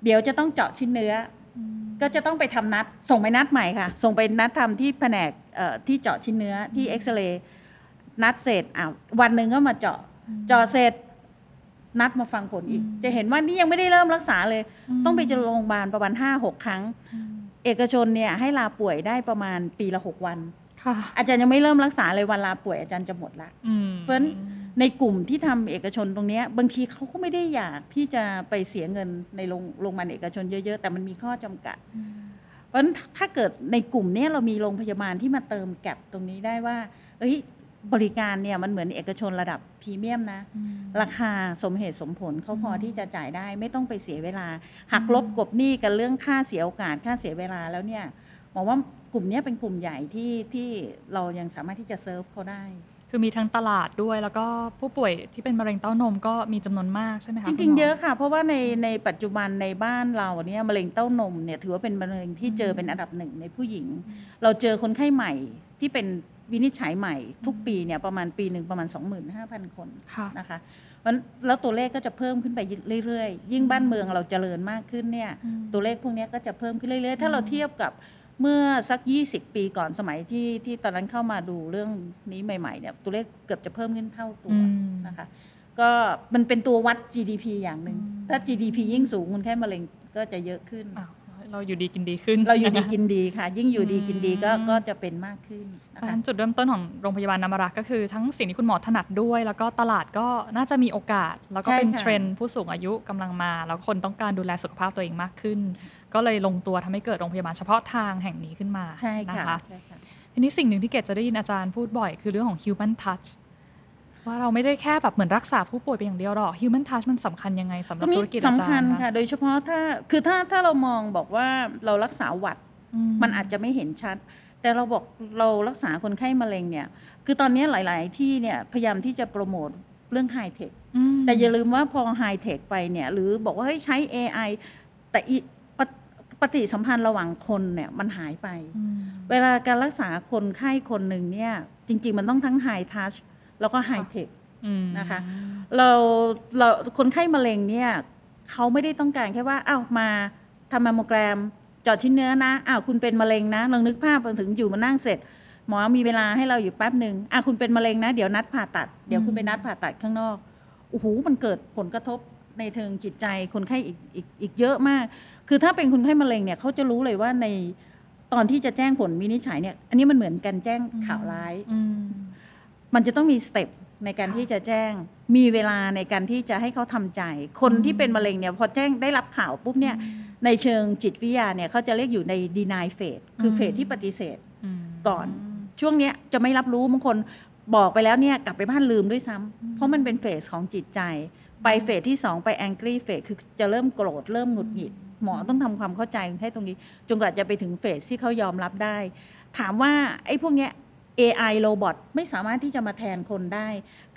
เดี๋ยวจะต้องเจาะชิ้นเนื้อ ก็จะต้องไปทำนัด ส่งไปนัดใหม่ค่ะ ส่งไปนัดทำที่แผนกเอ่อที่เจาะชิ้นเนื้อที่เอ็กซเรย์นัดเสร็จอะวันหนึ่งก็มาเจาะเจาะเสร็จนัดมาฟังผลอีก จะเห็นว่านี่ยังไม่ได้เริ่มรักษาเลย ต้องไปเจอโรงพยาบาลประมาณห้าหกครั้ง เอกชนเนี่ยให้ลาป่วยได้ประมาณปีละหกวันค่ะอาจารย์ยังไม่เริ่มรักษาเลยวันลาป่วยอาจารย์จะหมดละอืมเพราะฉะนั้นในกลุ่มที่ทำเอกชนตรงเนี้ยบางทีเขาก็ไม่ได้อยากที่จะไปเสียเงินในโรงโรงพยาบาลเอกชนเยอะ ๆ แต่มันมีข้อจำกัด เพราะฉะนั้นถ้าเกิดในกลุ่มเนี้ยเรามีโรงพยาบาลที่มาเติมแก็บตรงนี้ได้ว่า เอ้ย บริการเนี่ยมันเหมือนเอกชนระดับพรีเมียมนะ ราคาสมเหตุสมผลเขาพอที่จะจ่ายได้ไม่ต้องไปเสียเวลา หักลบกบหนี้กันเรื่องค่าเสียโอกาสค่าเสียเวลาแล้วเนี่ยมองว่ากลุ่มเนี้ยเป็นกลุ่มใหญ่ที่ที่เรายังสามารถที่จะเซิร์ฟเขาได้ คือมีทั้งตลาดด้วยแล้วก็ผู้ป่วยที่เป็นมะเร็งเต้านมก็มีจำนวนมากใช่ไหมคะจคุริณงหมๆเยอะค่ะ เพราะว่าในในปัจจุบันในบ้านเราเนี่ยมะเร็งเต้านมเนี่ยถือว่าเป็นมะเร็งที่เจอเป็นอันดับหนึ่งในผู้หญิง เราเจอคนไข้ใหม่ที่เป็น วินิจฉัยใหม่ทุกปีเนี่ยประมาณปีหนึ่งประมาณ 25,000 คนค่ะนะคะมันแล้วตัวเลขก็จะเพิ่มขึ้นไปเรื่อยๆ ยิ่งบ้านเมืองเราเจริญมากขึ้นเนี่ยอืมตัวเลขพวกเนี้ยก็จะเพิ่มขึ้นเรื่อยๆ ถ้าเราเทียบกับเมื่อสัก 20 ปีก่อนสมัยที่ที่ตอนนั้นเข้ามาดูเรื่องนี้ใหม่ๆเนี่ยตัวเลขเกือบจะเพิ่มขึ้นเท่าตัวอืมนะคะก็มันเป็นตัววัด GDP อย่างหนึ่งอืมถ้า GDP ยิ่งสูงคนไข้มะเร็งก็จะเยอะขึ้นอ้าว เราอยู่ดีกินดีขึ้นเราอยู่ดีกินดีค่ะ ยิ่งอยู่ดีกินดีก็อืมก็จะเป็นมากขึ้นเพนะราะฉะคะนั้นจุดเริ่มต้นของโรงพยาบาลนามรักษ์ก็คือ ทั้งสิ่งที่คุณหมอถนัดด้วย แล้วก็ตลาดก็น่าจะมีโอกาส แล้วก็เป็นใช่ค่ะเทรนด์ผู้สูงอายุกำลังมา แล้วคนต้องการดูแลสุขภาพตัวเองมากขึ้น ก็เลยลงตัวทำให้เกิดโรงพยาบาลเฉพาะทางแห่งนี้ขึ้นมาใช่นะค่ะคะใช่ค่ะทีนี้สิ่งหนึ่งที่เกดจะได้ยินอาจารย์พูดบ่อย คือเรื่องของ human touch ว่าเราไม่ได้แค่แบบเหมือนรักษาผู้ป่วยเพียงอย่างเดียวหรอก human touch มันสำคัญยังไงสำหตรัรบงนี้ธุรกิจอาจารสำย์คัญนะค่ะ โดยเฉพาะถ้าคือถ้าถ้าเรามองบอกว่าเรารักษาหวัดอืมันอาจจะไม่เห็นชัด แต่เราบอกเรารักษาคนไข้มะเร็งเนี่ย คือตอนนี้หลาย ๆ ที่เนี่ยพยายามที่จะโปรโมทเรื่องไฮเทคอืมแต่อย่าลืมว่าพอไฮเทคไปเนี่ย หรือบอกว่าเฮ้ยใช้ AI แต่อีปฏิปฏิสัมพันธ์ระหว่างคนเนี่ยมันหายไปอืมเวลาการรักษาคนไข้คนหนึ่งเนี่ย จริง ๆ มันต้องทั้งไฮทัช แล้วก็ไฮเทคอืมนะคะเราเราคนไข้มะเร็งเนี่ยเขาไม่ได้ต้องการแค่ว่าอ้าวมาทำแมมโมแกรมเจาะชิ้นเนื้อนะอ้าวคุณเป็นมะเร็งนะลองนึกภาพถึงอยู่มานั่งเสร็จ หมอมีเวลาให้เราอยู่แป๊บหนึ่งอะคุณเป็นมะเร็งนะ เดี๋ยวนัดผ่าตัด เดี๋ยวคุณไปนัดผ่าตัดข้างนอกโอ้โหมันเกิดผลกระทบในเทิงจิตใจคนไข้อีกอีกอีกเยอะมาก คือถ้าเป็นคนไข้มะเร็งเนี่ยเขาจะรู้เลยว่าในตอนที่จะแจ้งผลวินิจฉัยเนี่ย อันนี้มันเหมือนการแจ้งข่าวร้ายอื มมันจะต้องมีสเต็ปในการค่ะที่จะแจ้ง มีเวลาในการที่จะให้เขาทำใจ คนที่เป็นมะเร็งเนี่ยพอแจ้งได้รับข่าวปุ๊บเนี่ยในเชิงจิตวิทยาเนี่ยเขาจะเรียกอยู่ใน deny phase คือเฟสที่ปฏิเสธอืมก่อนช่วงเนี้ยจะไม่รับรู้บางคนบอกไปแล้วเนี่ยกลับไปบ้านลืมด้วยซ้ำเพราะมันเป็นเฟสของจิตใจ ไปเฟสที่ 2 ไปแองกี้เฟสคือจะเริ่มโกรธเริ่มหงุดหงิด หมอต้องทำความเข้าใจให้ตรงนี้จนกว่าจะไปถึงเฟสที่เขายอมรับได้ ถามว่าไอ้พวกเนี้ย AI โรบอทไม่สามารถที่จะมาแทนคนได้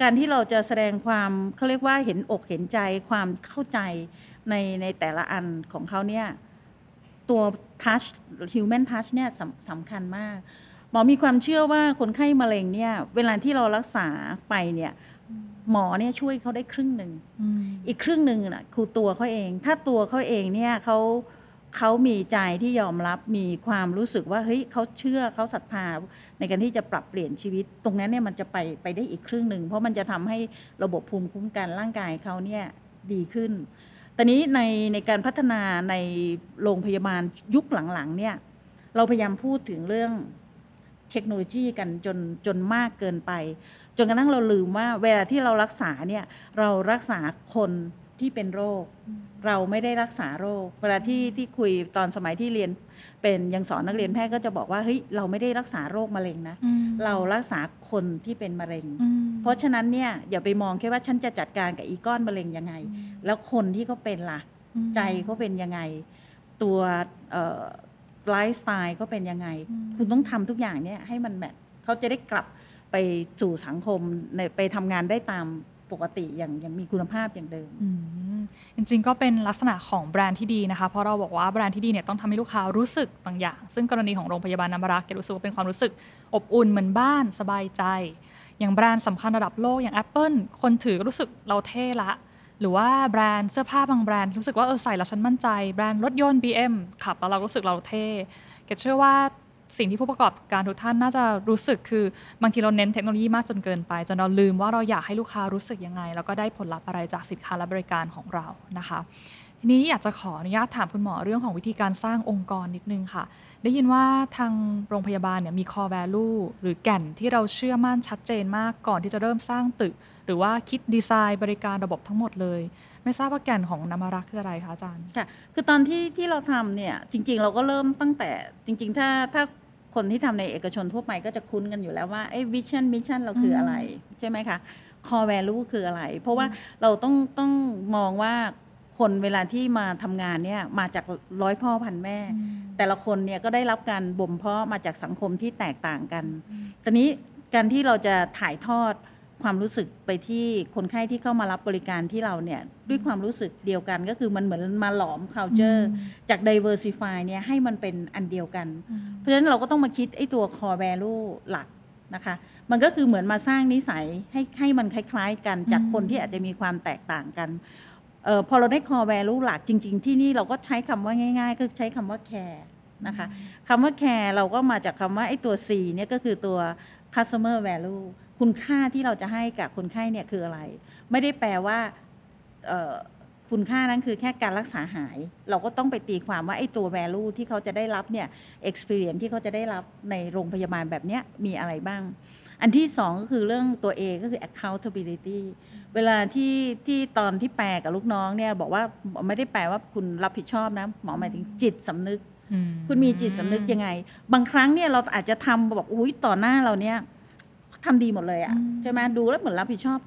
การที่เราจะแสดงความเขาเรียกว่าเห็นอกเห็นใจความเข้าใจในในแต่ละอันของเขาเนี่ย ตัว touch human touch เนี่ยสำสำคัญมากหมอมีความเชื่อว่าคนไข้มะเร็งเนี่ย เวลาที่เรารักษาไปเนี่ย หมอเนี่ยช่วยเขาได้ครึ่งหนึ่งอืมอีกครึ่งหนึ่งน่ะคือตัวเขาเอง ถ้าตัวเขาเองเนี่ยเขา เขามีใจที่ยอมรับมีความรู้สึกว่าเฮ้ยเขาเชื่อเขาศรัทธาในการที่จะปรับเปลี่ยนชีวิต ตรงนั้นเนี่ยมันจะไปไปได้อีกครึ่งหนึ่งเพราะมันจะทำให้ระบบภูมิคุ้มกันร่างกายเขาเนี่ยดีขึ้นตอนนี้ในในการพัฒนาในโรงพยาบาลยุคหลังๆเนี่ยเราพยายามพูดถึงเรื่องเทคโนโลยีกันจนจนมากเกินไป จนกระทั่งเราลืมว่าเวลาที่เรารักษาเนี่ยเรารักษาคน ที่เป็นโรค เราไม่ได้รักษาโรค เวลาที่ที่คุยตอนสมัยที่เรียน เป็นยังสอนนักเรียนแพทย์ก็จะบอกว่าเฮ้ยเราไม่ได้รักษาโรคมะเร็งนะอืมเรารักษาคนที่เป็นมะเร็งอืมเพราะฉะนั้นเนี่ยอย่าไปมองแค่ว่าฉันจะจัดการกับอีก้อนมะเร็งยังไง แล้วคนที่เขาเป็นล่ะอืมใจเขาเป็นยังไง ตัวไลฟ์สไตล์เขาเป็นยังไงอืมคุณต้องทำทุกอย่างเนี่ยให้มันแมทเขาจะได้กลับไปสู่สังคมในไปทำงานได้ตาม ปกติอย่างย่างมีคุณภาพอย่างเดิม จริงๆ ก็เป็นลักษณะของแบรนด์ที่ดีนะคะ เพราะเราบอกว่าแบรนด์ที่ดีเนี่ยต้องทำให้ลูกค้ารู้สึกบางอย่าง ซึ่งกรณีของโรงพยาบาลน้ำรักเกดรู้สึกว่าเป็นความรู้สึกอบอุ่นเหมือนบ้านสบายใจ อย่างแบรนด์สำคัญระดับโลกอย่าง Apple คนถือก็รู้สึกเราเท่ละ หรือว่าแบรนด์เสื้อผ้าบางแบรนด์รู้สึกว่าเออใส่แล้วฉันมั่นใจ แบรนด์รถยนต์ BM ขับแล้วเรารู้สึกเราเท่เกเชื่อว่า สิ่งที่ผู้ประกอบการทุกท่านน่าจะรู้สึกคือบางทีเราเน้นเทคโนโลยีมากจนเกินไป จนเราลืมว่าเราอยากให้ลูกค้ารู้สึกยังไง แล้วก็ได้ผลลัพธ์อะไรจากสินค้าและบริการของเรานะคะ ทีนี้อยากจะขออนุญาตถามคุณหมอเรื่องของวิธีการสร้างองค์กรนิดนึงค่ะ ได้ยินว่าทางโรงพยาบาลเนี่ยมี core value หรือแก่นที่เราเชื่อมั่นชัดเจนมากก่อนที่จะเริ่มสร้างตึก หรือว่าคิดดีไซน์บริการระบบทั้งหมดเลย ไม่ทราบว่าแก่นของนามารักคืออะไรคะอาจารย์ ค่ะ คือตอนที่ที่เราทำเนี่ยจริง ๆ เราก็เริ่มตั้งแต่จริง ๆ ถ้าถ้าคนที่ทำในเอกชนทั่วไปก็จะคุ้นกันอยู่แล้วว่าไอ้ vision mission เราคืออะไร ใช่ไหมคะ core value คืออะไร เพราะว่าเราต้องต้องมองว่าคนเวลาที่มาทำงานเนี่ยมาจากร้อยพ่อพันแม่ แต่ละคนเนี่ยก็ได้รับการบ่มเพาะมาจากสังคมที่แตกต่างกัน ตอนนี้การที่เราจะถ่ายทอด ความรู้สึกไปที่คนไข้ที่เข้ามารับบริการที่เราเนี่ยด้วยความรู้สึกเดียวกันก็คือมันเหมือนมาหลอม culture จาก diversify เนี่ยให้มันเป็นอันเดียวกัน เพราะฉะนั้นเราก็ต้องมาคิดไอ้ตัว core value หลักนะคะ มันก็คือเหมือนมาสร้างนิสัยให้ให้มันคล้าย ๆ กันจากคนที่อาจจะมีความแตกต่างกันเออพอเราได้ core value หลักจริง ๆ ที่นี่เราก็ใช้คำว่าง่าย ๆ ก็ใช้คำว่า care นะคะคำว่า care เราก็มาจากคำว่าไอ้ตัว C เนี่ยก็คือตัว customer value คุณค่าที่เราจะให้กับคนไข้เนี่ยคืออะไร ไม่ได้แปลว่าคุณค่านั้นคือแค่การรักษาหาย เราก็ต้องไปตีความว่าไอ้ตัว value ที่เขาจะได้รับเนี่ย experience ที่เขาจะได้รับในโรงพยาบาลแบบเนี้ยมีอะไรบ้าง อันที่สองก็คือเรื่องตัว A ก็คือ accountability เวลาที่ที่ตอนที่แปลกับลูกน้องเนี่ยบอกว่าไม่ได้แปลว่าคุณรับผิดชอบนะหมอหมายถึงจิตสำนึก คุณมีจิตสำนึกยังไง บางครั้งเนี่ยเราอาจจะทำบอกอุ้ยต่อหน้าเราเนี่ยทำดีหมดเลยอะอืมใช่ไหมดูแล้วเหมือนรับผิดชอบ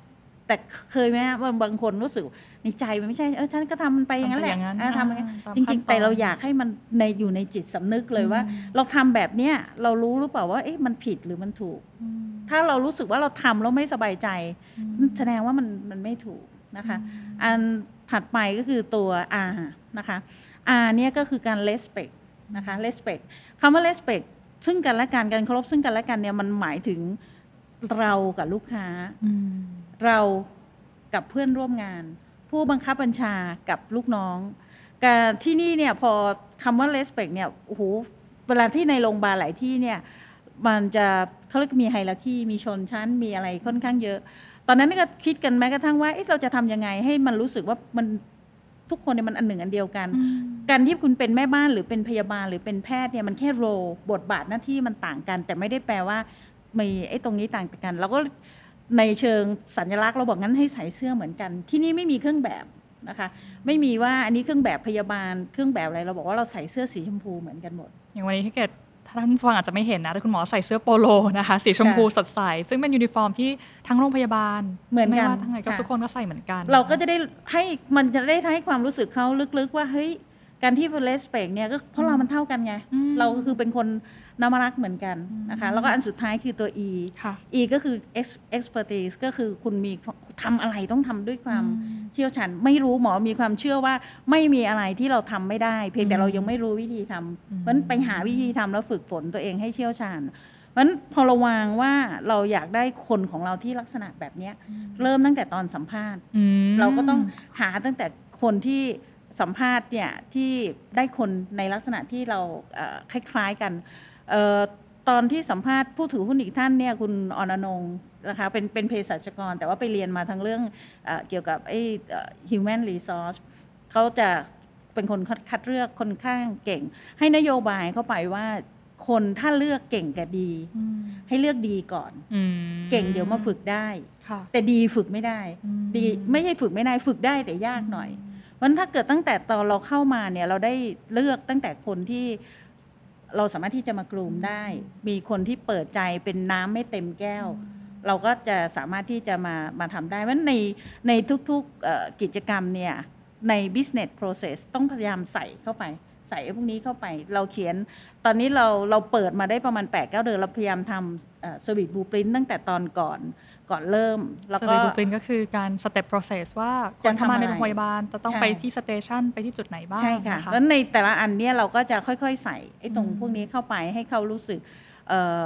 แต่เคยไหมว่าบางคนรู้สึกในใจมันไม่ใช่เออฉันก็ทำมันไปอย่างนั้นแหละทำไปอย่างนั้นเออทำอย่างนั้นอ่าตามจขั้รินงตอนๆแต่เราอยากให้มันในอยู่ในจิตสำนึกเลยว่า เราทำแบบเนี้ยเรารู้หรือเปล่าว่าเอ๊ะมันผิดหรือมันถูกอืมถ้าเรารู้สึกว่าเราทำแล้วไม่สบายใจ แสดงว่ามันมันไม่ถูกนะคะ อันถัดไปก็คือตัว R นะคะ R เนี่ยก็คือการ respect นะคะ respect คำว่า respect ซึ่งกันและกันการเคารพซึ่งกันและกันเนี่ยมันหมายถึงเรากับลูกค้าอืมเรากับเพื่อนร่วมงาน ผู้บังคับบัญชากับลูกน้องการที่นี่เนี่ยพอคำว่า respect เนี่ยโอ้โหเวลาที่ในโรงพยาบาลหลายที่เนี่ยมันจะเขาเรียกมีไฮรักีมีชนชั้นมีอะไรค่อนข้างเยอะ ตอนนั้นก็คิดกันแม้กระทั่งว่าเอ๊ะเราจะทำยังไงให้มันรู้สึกว่ามัน ทุกคนเนี่ยมันอันหนึ่งอันเดียวกัน การที่คุณเป็นแม่บ้านหรือเป็นพยาบาลหรือเป็นแพทย์เนี่ยมันแค่โรบทบาทหน้าที่มันต่างกัน แต่ไม่ได้แปลว่ามีไอ้ตรงนี้ต่างกันเราก็ในเชิงสัญลักษณ์เราบอกงั้นให้ใส่เสื้อเหมือนกัน ที่นี่ไม่มีเครื่องแบบนะคะ ไม่มีว่าอันนี้เครื่องแบบพยาบาลเครื่องแบบอะไรเราบอกว่าเราใส่เสื้อสีชมพูเหมือนกันหมด อย่างวันนี้ที่เกด ท่านผู้ฟังอาจจะไม่เห็นนะแต่คุณหมอใส่เสื้อโปโลนะคะ สีชมพูสดใส ซึ่งเป็นยูนิฟอร์มที่ทั้งโรงพยาบาลเหมือนกันไม่ว่าที่ไหนก็ค่ะทุกคนก็ใส่เหมือนกัน เราก็จะได้ให้มันจะได้ให้ความรู้สึกเขาลึกๆว่าเฮ้ย การที่ respect เนี่ยก็เพราะเรามันเท่ากันไงอืมเราก็คือเป็นคนนมะรักษ์เหมือนกันนะคะ แล้วก็อันสุดท้ายคือตัว E ค่ะ E ก็คือ ex- expertise ก็คือคุณมีทำอะไรต้องทำด้วยความเชี่ยวชาญไม่รู้หมอมีความเชื่อว่าไม่มีอะไรที่เราทำไม่ได้ เพียงแต่เรายังไม่รู้วิธีทำเพราะฉะนั้นไปหาวิธีทำแล้วฝึกฝนตัวเองให้เชี่ยวชาญเพราะฉะนั้นพอเราวางว่าเราอยากได้คนของเราที่ลักษณะแบบเนี้ยเริ่มตั้งแต่ตอนสัมภาษณ์อืมเราก็ต้องหาตั้งแต่คนที่ สัมภาษณ์เนี่ยที่ได้คนในลักษณะที่เราเอ่อคล้ายๆกันเอ่อตอนที่สัมภาษณ์ผู้ถือหุ้นอีกท่านเนี่ยคุณออนนงค์นะคะเป็นเป็นเภสัชกร แต่ว่าไปเรียนมาทั้งเรื่องเออเกี่ยวกับไอ้เอ่อ human resource เขาจะเป็นคนคัดคัดเลือกคนข้างเก่ง ให้นโยบายเข้าไปว่าคนถ้าเลือกเก่งกับดีอืมให้เลือกดีก่อนอืมเก่งเดี๋ยวมาฝึกได้ค่ะแต่ดีฝึกไม่ได้อืมดีไม่ใช่ฝึกไม่ได้ฝึกได้แต่ยากหน่อย มันถ้าเกิดตั้งแต่ตอนเราเข้ามาเนี่ยเราได้เลือกตั้งแต่คนที่เราสามารถที่จะมากรูมได้ มีคนที่เปิดใจเป็นน้ำไม่เต็มแก้ว เราก็จะสามารถที่จะมามาทำได้เพราะฉะนั้นในในทุกๆกิจกรรมเนี่ยใน business process ต้องพยายามใส่เข้าไป ใส่ไอ้พวกนี้เข้าไป เราเขียนตอนนี้เราเราเปิดมาได้ประมาณ8ปดเเดือน เราพยายามทำสวิตบูปรินตั้งแต่ตอนก่อนก่อนเริ่ม แล้วสก็วิตบูปรินก็คือการสเต็ป process ว่าคจะนเข้ามาในทำอะไรโรงพยาบาลจะต้องใช่ไปที่สเตชันไปที่จุดไหนบ้างใช่ค่ะนแล้วในแต่ละอันเนี่ยเราก็จะค่อยๆ ใส่ไอ้ตรงพวกนี้เข้าไปให้เขารู้สึกเอ่อ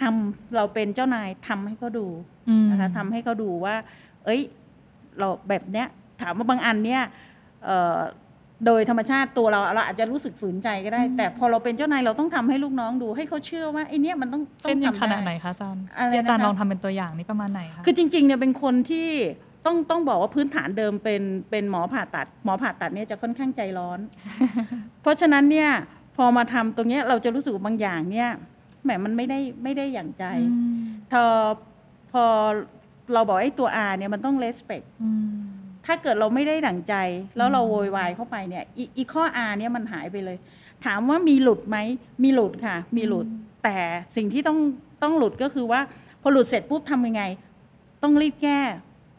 ทำเราเป็นเจ้านายทำให้เขาดูอืมนะคะทำให้เขาดูว่า เอ้ย เราแบบเนี้ยถามว่าบางอันเนี่ยเอ่อ โดยธรรมชาติตัวเราเราอาจจะรู้สึกฝืนใจก็ได้ แต่พอเราเป็นเจ้านายเราต้องทำให้ลูกน้องดูให้เขาเชื่อว่าไอ้เนี้ยมันต้องต้อเช่นงอย่างทำขนาดไหนได้คะอาจารย์อะไรที่อาจารย์นะคะลองทำเป็นตัวอย่างนี่ประมาณไหนคะคือจริงๆเนี่ยเป็นคนที่ต้องต้องบอกว่าพื้นฐานเดิมเป็นเป็นหมอผ่าตัด หมอผ่าตัดเนี่ยจะค่อนข้างใจร้อน เพราะฉะนั้นเนี่ยพอมาทำตรงเนี้ยเราจะรู้สึกว่าบางอย่างเนี่ยแหมมันไม่ได้ไม่ได้อย่างใจอืมพอพอเราบอกไอ้ตัว R เนี่ยมันต้อง respect อืม ถ้าเกิดเราไม่ได้ดั่งใจ แล้วเราโวยวายเข้าไปเนี่ยอีอีข้อ R เนี่ยมันหายไปเลย ถามว่ามีหลุดไหมมีหลุดค่ะ มีหลุด แต่สิ่งที่ต้องต้องหลุดก็คือว่า พอหลุดเสร็จปุ๊บทำยังไง ต้องรีบแก้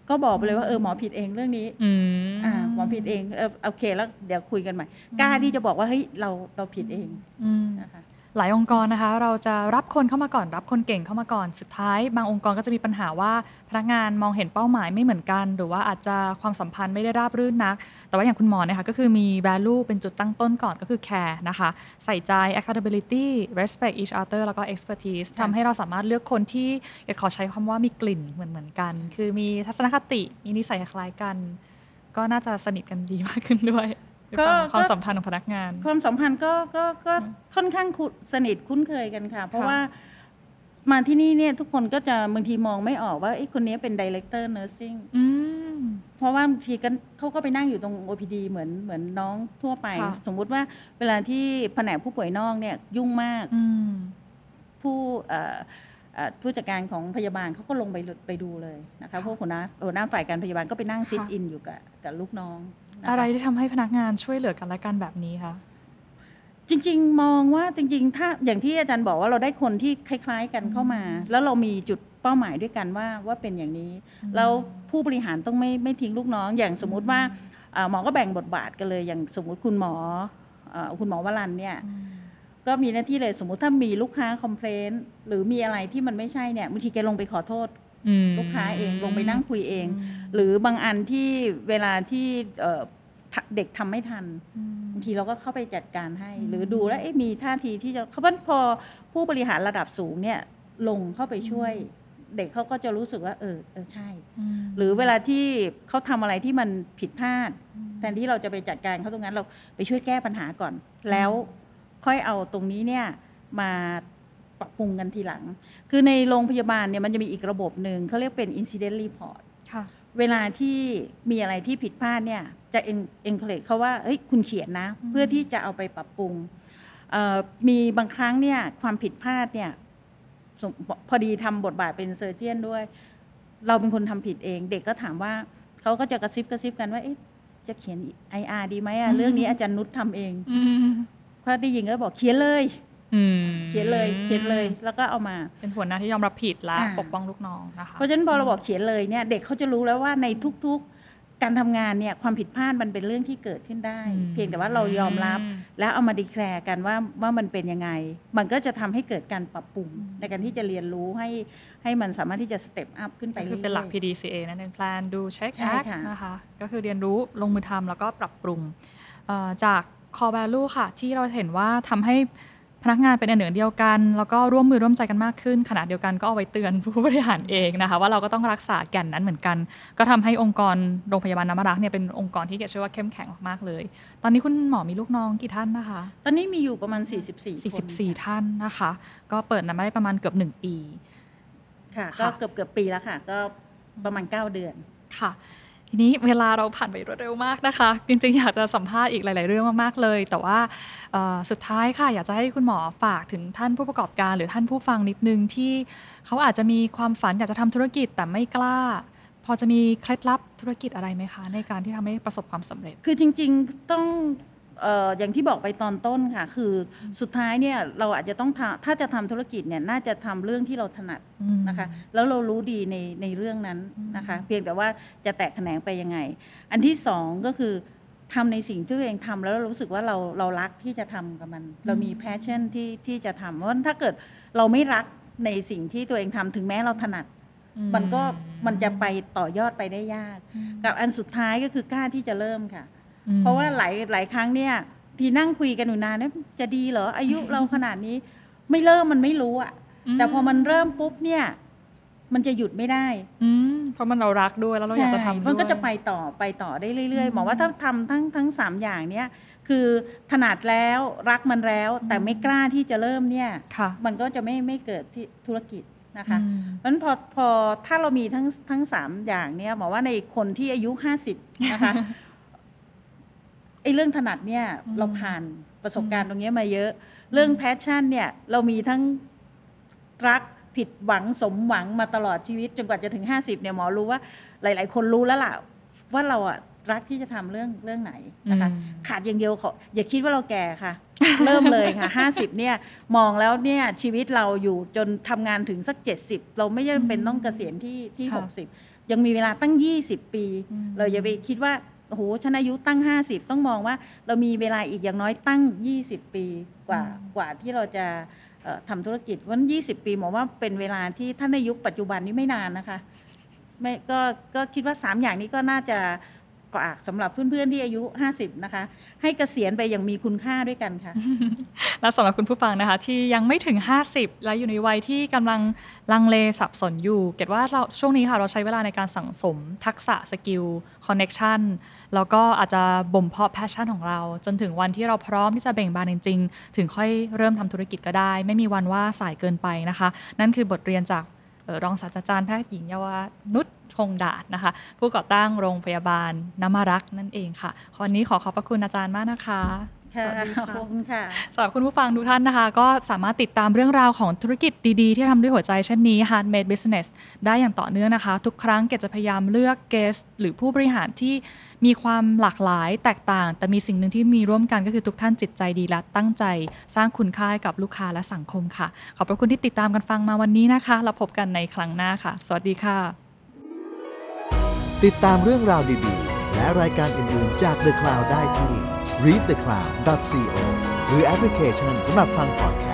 ก็บอกไปเลยว่าเออหมอผิดเองเรื่องนี้อืมอ่าหมอผิดเองเออโอเคแล้วเดี๋ยวคุยกันใหม่กล้าที่จะบอกว่าเฮ้ยเราเราผิดเองอืมนะคะ หลายองค์กรนะคะ เราจะรับคนเข้ามาก่อน รับคนเก่งเข้ามาก่อน สุดท้าย บางองค์กรก็จะมีปัญหาว่าพนักงานมองเห็นเป้าหมายไม่เหมือนกัน หรือว่าอาจจะความสัมพันธ์ไม่ได้ราบรื่นนัก แต่ว่าอย่างคุณหมอเนี่ยค่ะก็คือมี value เป็นจุดตั้งต้นก่อนก็คือ care นะคะ ใส่ใจ accountability respect each other แล้วก็ expertise ค่ะทำให้เราสามารถเลือกคนที่อยากขอใช้คำว่ามีกลิ่นเหมือนเหมือนๆกัน คือมีทัศนคติมีนิสัยคล้ายกัน ก็น่าจะสนิทกันดีมากขึ้นด้วย หรือเปล่าความสัมพันธ์ของพนักงาน ความสัมพันธ์ก็ก็ก็ค่อนข้างคุ้นสนิทคุ้นเคยกันค่ะ เพราะค่ะว่ามาที่นี่เนี่ยทุกคนก็จะบางทีมองไม่ออกว่าไอ้คนนี้เป็น director nursing อืมเพราะว่าบางทีกันเขาก็ไปนั่งอยู่ตรง OPD เหมือนเหมือนน้องทั่วไปค่ะสมมุติว่าเวลาที่แผนกผู้ป่วยนอกเนี่ยยุ่งมากอืมผู้เอ่อเอ่อผู้จัดการของพยาบาลเขาก็ลงไปไปดูเลยนะคะพวกหัวหน้าหัวหน้าฝ่ายการพยาบาลก็ไปนั่งซิทค่ะอินอยู่กับกับลูกน้องนะคะ อะไรที่ทำให้พนักงานช่วยเหลือกันและกันแบบนี้คะจริง ๆ มองว่าจริง ๆ ถ้าอย่างที่อาจารย์บอกว่าเราได้คนที่คล้าย ๆ กันเข้ามา แล้วเรามีจุดเป้าหมายด้วยกันว่าว่าเป็นอย่างนี้แล้วผู้บริหารต้องไม่ไม่ทิ้งลูกน้อง อย่างสมมุติว่าเอ่อหมอก็แบ่งบทบาทกันเลย อย่างสมมุติคุณหมอเอ่อคุณหมอวรันเนี่ยก็มีหน้าที่เลยสมมุติถ้ามีลูกค้าคอมเพลนหรือมีอะไรที่มันไม่ใช่เนี่ยบางทีแกลงไปขอโทษอืม ลูกค้าเองลงไปนั่งคุยเอง หรือบางอันที่เวลาที่เอ่อทะเด็กทำไม่ทันอืมบางทีเราก็เข้าไปจัดการให้ หรือดูแล้วเอ๊ะมีท่าทีที่จะเขาะว่าพอผู้บริหารระดับสูงเนี่ยลงเข้าไปช่วยเด็กเขาก็จะรู้สึกว่า เออเออใช่อืมหรือเวลาที่เขาทำอะไรที่มันผิดพลาด แทนที่เราจะไปจัดการเขาตรงนั้นเราไปช่วยแก้ปัญหาก่อน แล้วค่อยเอาตรงนี้เนี่ยมา ปรับปรุงกันทีหลัง คือในโรงพยาบาลเนี่ยมันจะมีอีกระบบหนึ่งเขาเรียกเป็น incident report ค่ะเวลาที่มีอะไรที่ผิดพลาดเนี่ยจะเอ็นเอ็นเคลเขาว่าเฮ้ยคุณเขียนนะ เพื่อที่จะเอาไปปรับปรุงเอ่อมีบางครั้งเนี่ยความผิดพลาดเนี่ยสมพอดีทำบทบาทเป็นเซอร์เจียนด้วย เราเป็นคนทำผิดเอง เด็กก็ถามว่าเขาก็จะกระซิบกระซิบกันว่าเอ๊ะจะเขียน IR ดีไหมอะเรื่องนี้อาจารย์นุชทำเองอืมก็ได้ยินก็บอกเขียนเลยอืม เขียนเลยเขียนเลยแล้วก็เอามา เป็นหัวหน้าที่ยอมรับผิดและอ่าปกป้องลูกน้องนะคะเพราะฉะนั้นพอเราบอกเขียนเลยเนี่ยเด็กเขาจะรู้แล้วว่าในทุก ๆ การทำงานเนี่ยความผิดพลาดมันเป็นเรื่องที่เกิดขึ้นได้อืมเพียงแต่ว่าเรายอมรับอืมแล้วเอามา declare กันว่าว่ามันเป็นยังไง มันก็จะทำให้เกิดการปรับปรุงในการที่จะเรียนรู้ให้ให้มันสามารถที่จะ step up ขึ้นไปก็คือเรื่อยๆเป็นหลักๆ PDCA นั่นเอง plan do check ใช่ act ค่ะนะคะก็คือเรียนรู้ลงมือทำแล้วก็ปรับปรุงเอ่อจาก core value ค่ะ ที่เราเห็นว่าทำให้ พนักงานเป็นอันหนึ่งเดียวกัน แล้วก็ร่วมมือร่วมใจกันมากขึ้นขณะเดียวกันก็เอาไว้เตือนผู้บริหารเองนะคะ ว่าเราก็ต้องรักษาแก่นนั้นเหมือนกัน ก็ทำให้องค์กรโรงพยาบาลน้ำรักเนี่ยเป็นองค์กรที่เกดเชื่อว่าเข้มแข็งมากๆเลย ตอนนี้คุณหมอมีลูกน้องกี่ท่านนะคะ ตอนนี้มีอยู่ประมาณ 44คน44 ท่านนะคะ ก็เปิดมาได้ประมาณเกือบ 1 ปีค่ะค่ะ ก็เกือบเกือบปีแล้วค่ะ ก็ประมาณ 9 เดือนค่ะ ทีนี้เวลาเราผ่านไปรวดเร็วมากนะคะ จริงๆ อยากจะสัมภาษณ์อีกหลาย ๆ เรื่องมากๆเลย แต่ว่าสุดท้ายค่ะ อยากจะให้คุณหมอฝากถึงท่านผู้ประกอบการหรือท่านผู้ฟังนิดนึงที่เขาอาจจะมีความฝันอยากจะทำธุรกิจแต่ไม่กล้า พอจะมีเคล็ดลับธุรกิจอะไรไหมคะ ในการที่ทำให้ประสบความสำเร็จ คือจริง ๆ ต้อง เอออย่างที่บอกไปตอนต้นค่ะ คือสุดท้ายเนี่ยเราอาจจะต้องทำถ้าจะทำธุรกิจเนี่ยน่าจะทำเรื่องที่เราถนัดอืม นะคะ แล้วเรารู้ดีในในเรื่องนั้นนะคะ เพียงแต่ว่าจะแตกแขนงไปยังไง อันที่สองก็คือทำในสิ่งที่ตัวเองทำแล้วเรารู้สึกว่าเราเรารักที่จะทำกับมัน เรามีแพชชั่นที่ที่จะทำเพราะว่าถ้าเกิดเราไม่รักในสิ่งที่ตัวเองทำถึงแม้เราถนัด มันก็มันจะไปต่อยอดไปได้ยาก กับอันสุดท้ายก็คือกล้าที่จะเริ่มค่ะอืม เพราะว่าหลายหลายครั้งเนี่ย พี่นั่งคุยกันอยู่นานเนี่ยจะดีเหรออายุเราขนาดนี้ ไม่เริ่มมันไม่รู้อะแต่พอมันเริ่มปุ๊บเนี่ย มันจะหยุดไม่ได้อืมเพราะมันเรารักด้วยแล้วเราอยากจะทำด้วยมันก็จะไปต่อไปต่อได้เรื่อยๆหมอว่าถ้าทำทั้งทั้งสามอย่างเนี่ยคือถนัดแล้วรักมันแล้ว แต่ไม่กล้าที่จะเริ่มเนี่ยค่ะมันก็จะไม่ไม่เกิดที่ธุรกิจนะคะอืมเพราะฉะนั้นพอพอถ้าเรามีทั้งทั้งสามอย่างเนี่ยหมอว่าในคนที่อายุห้าสิบนะคะไอ้เรื่องถนัดเนี่ยอืมเราผ่านประสบการณ์ตรงเนี้ยมาเยอะ เรื่องแพชชั่นเนี่ยเรามีทั้งรักผิดหวังสมหวังมาตลอดชีวิต จนกว่าจะถึง 50เนี่ยหมอรู้ว่าหลาย ๆ คนรู้แล้วล่ะว่าเราอะรักที่จะทำเรื่องเรื่องไหนนะคะอืมขาดอย่างเดียวขออย่าคิดว่าเราแก่ค่ะ เริ่มเลยค่ะ 50 เนี่ยมองแล้วเนี่ยชีวิตเราอยู่จนทำงานถึงสัก 70 เราไม่จำเป็นต้องเกษียณที่ที่ค่ะ60 ยังมีเวลาตั้ง 20 ปีอืมเราอย่าไปคิดว่า โอ้โหฉันอายุตั้ง 50 ต้องมองว่าเรามีเวลาอีกอย่างน้อยตั้ง 20 ปีกว่ากว่าที่เราจะเอ่อทำธุรกิจวัน 20 ปีหมอว่าเป็นเวลาที่ท่านในยุคปัจจุบันนี้ไม่นานนะคะไม่ก็ก็คิดว่า 3 อย่างนี้ก็น่าจะ ฝากสำหรับเพื่อนๆที่อายุ 50 นะคะ ให้เกษียณไปอย่างมีคุณค่าด้วยกันค่ะ และสำหรับคุณผู้ฟังนะคะ ที่ยังไม่ถึง 50 และอยู่ในวัยที่กำลังลังเลสับสนอยู่ เกดว่าเราช่วงนี้ค่ะเราใช้เวลาในการสั่งสมทักษะ skill connection แล้วก็อาจจะบ่มเพาะ passion ของเรา จนถึงวันที่เราพร้อมที่จะเบ่งบานจริง ๆ ถึงค่อยเริ่มทำธุรกิจก็ได้ ไม่มีวันว่าสายเกินไปนะคะ นั่นคือบทเรียนจากรองศาสตราจารย์แพทย์หญิงเยาวนุช คงด่านนะคะ ผู้ก่อตั้งโรงพยาบาลนมะรักษ์นั่นเองค่ะวันนี้ขอขอบพระคุณอาจารย์มากนะคะค่ะสวัสดีขอบค่ะคุณค่ะสำหรับคุณผู้ฟังทุกท่านนะคะ ก็สามารถติดตามเรื่องราวของธุรกิจดีๆ ที่ทำด้วยหัวใจเช่นนี้ Handmade Business ได้อย่างต่อเนื่องนะคะ ทุกครั้งเกดจะพยายามเลือกเกสหรือผู้บริหารที่มีความหลากหลายแตกต่าง แต่มีสิ่งหนึ่งที่มีร่วมกันก็คือทุกท่านจิตใจดีและตั้งใจ สร้างคุณค่าให้กับลูกค้าและสังคมค่ะ ขอบพระคุณที่ติดตามกันฟังมาวันนี้นะคะ เราพบกันในครั้งหน้าค่ะ สวัสดีค่ะ ติดตามเรื่องราวดีๆ และรายการอื่นๆจาก The Cloud ได้ที่ readthecloud.co หรือแอปพลิเคชันสำหรับฟังพอดแค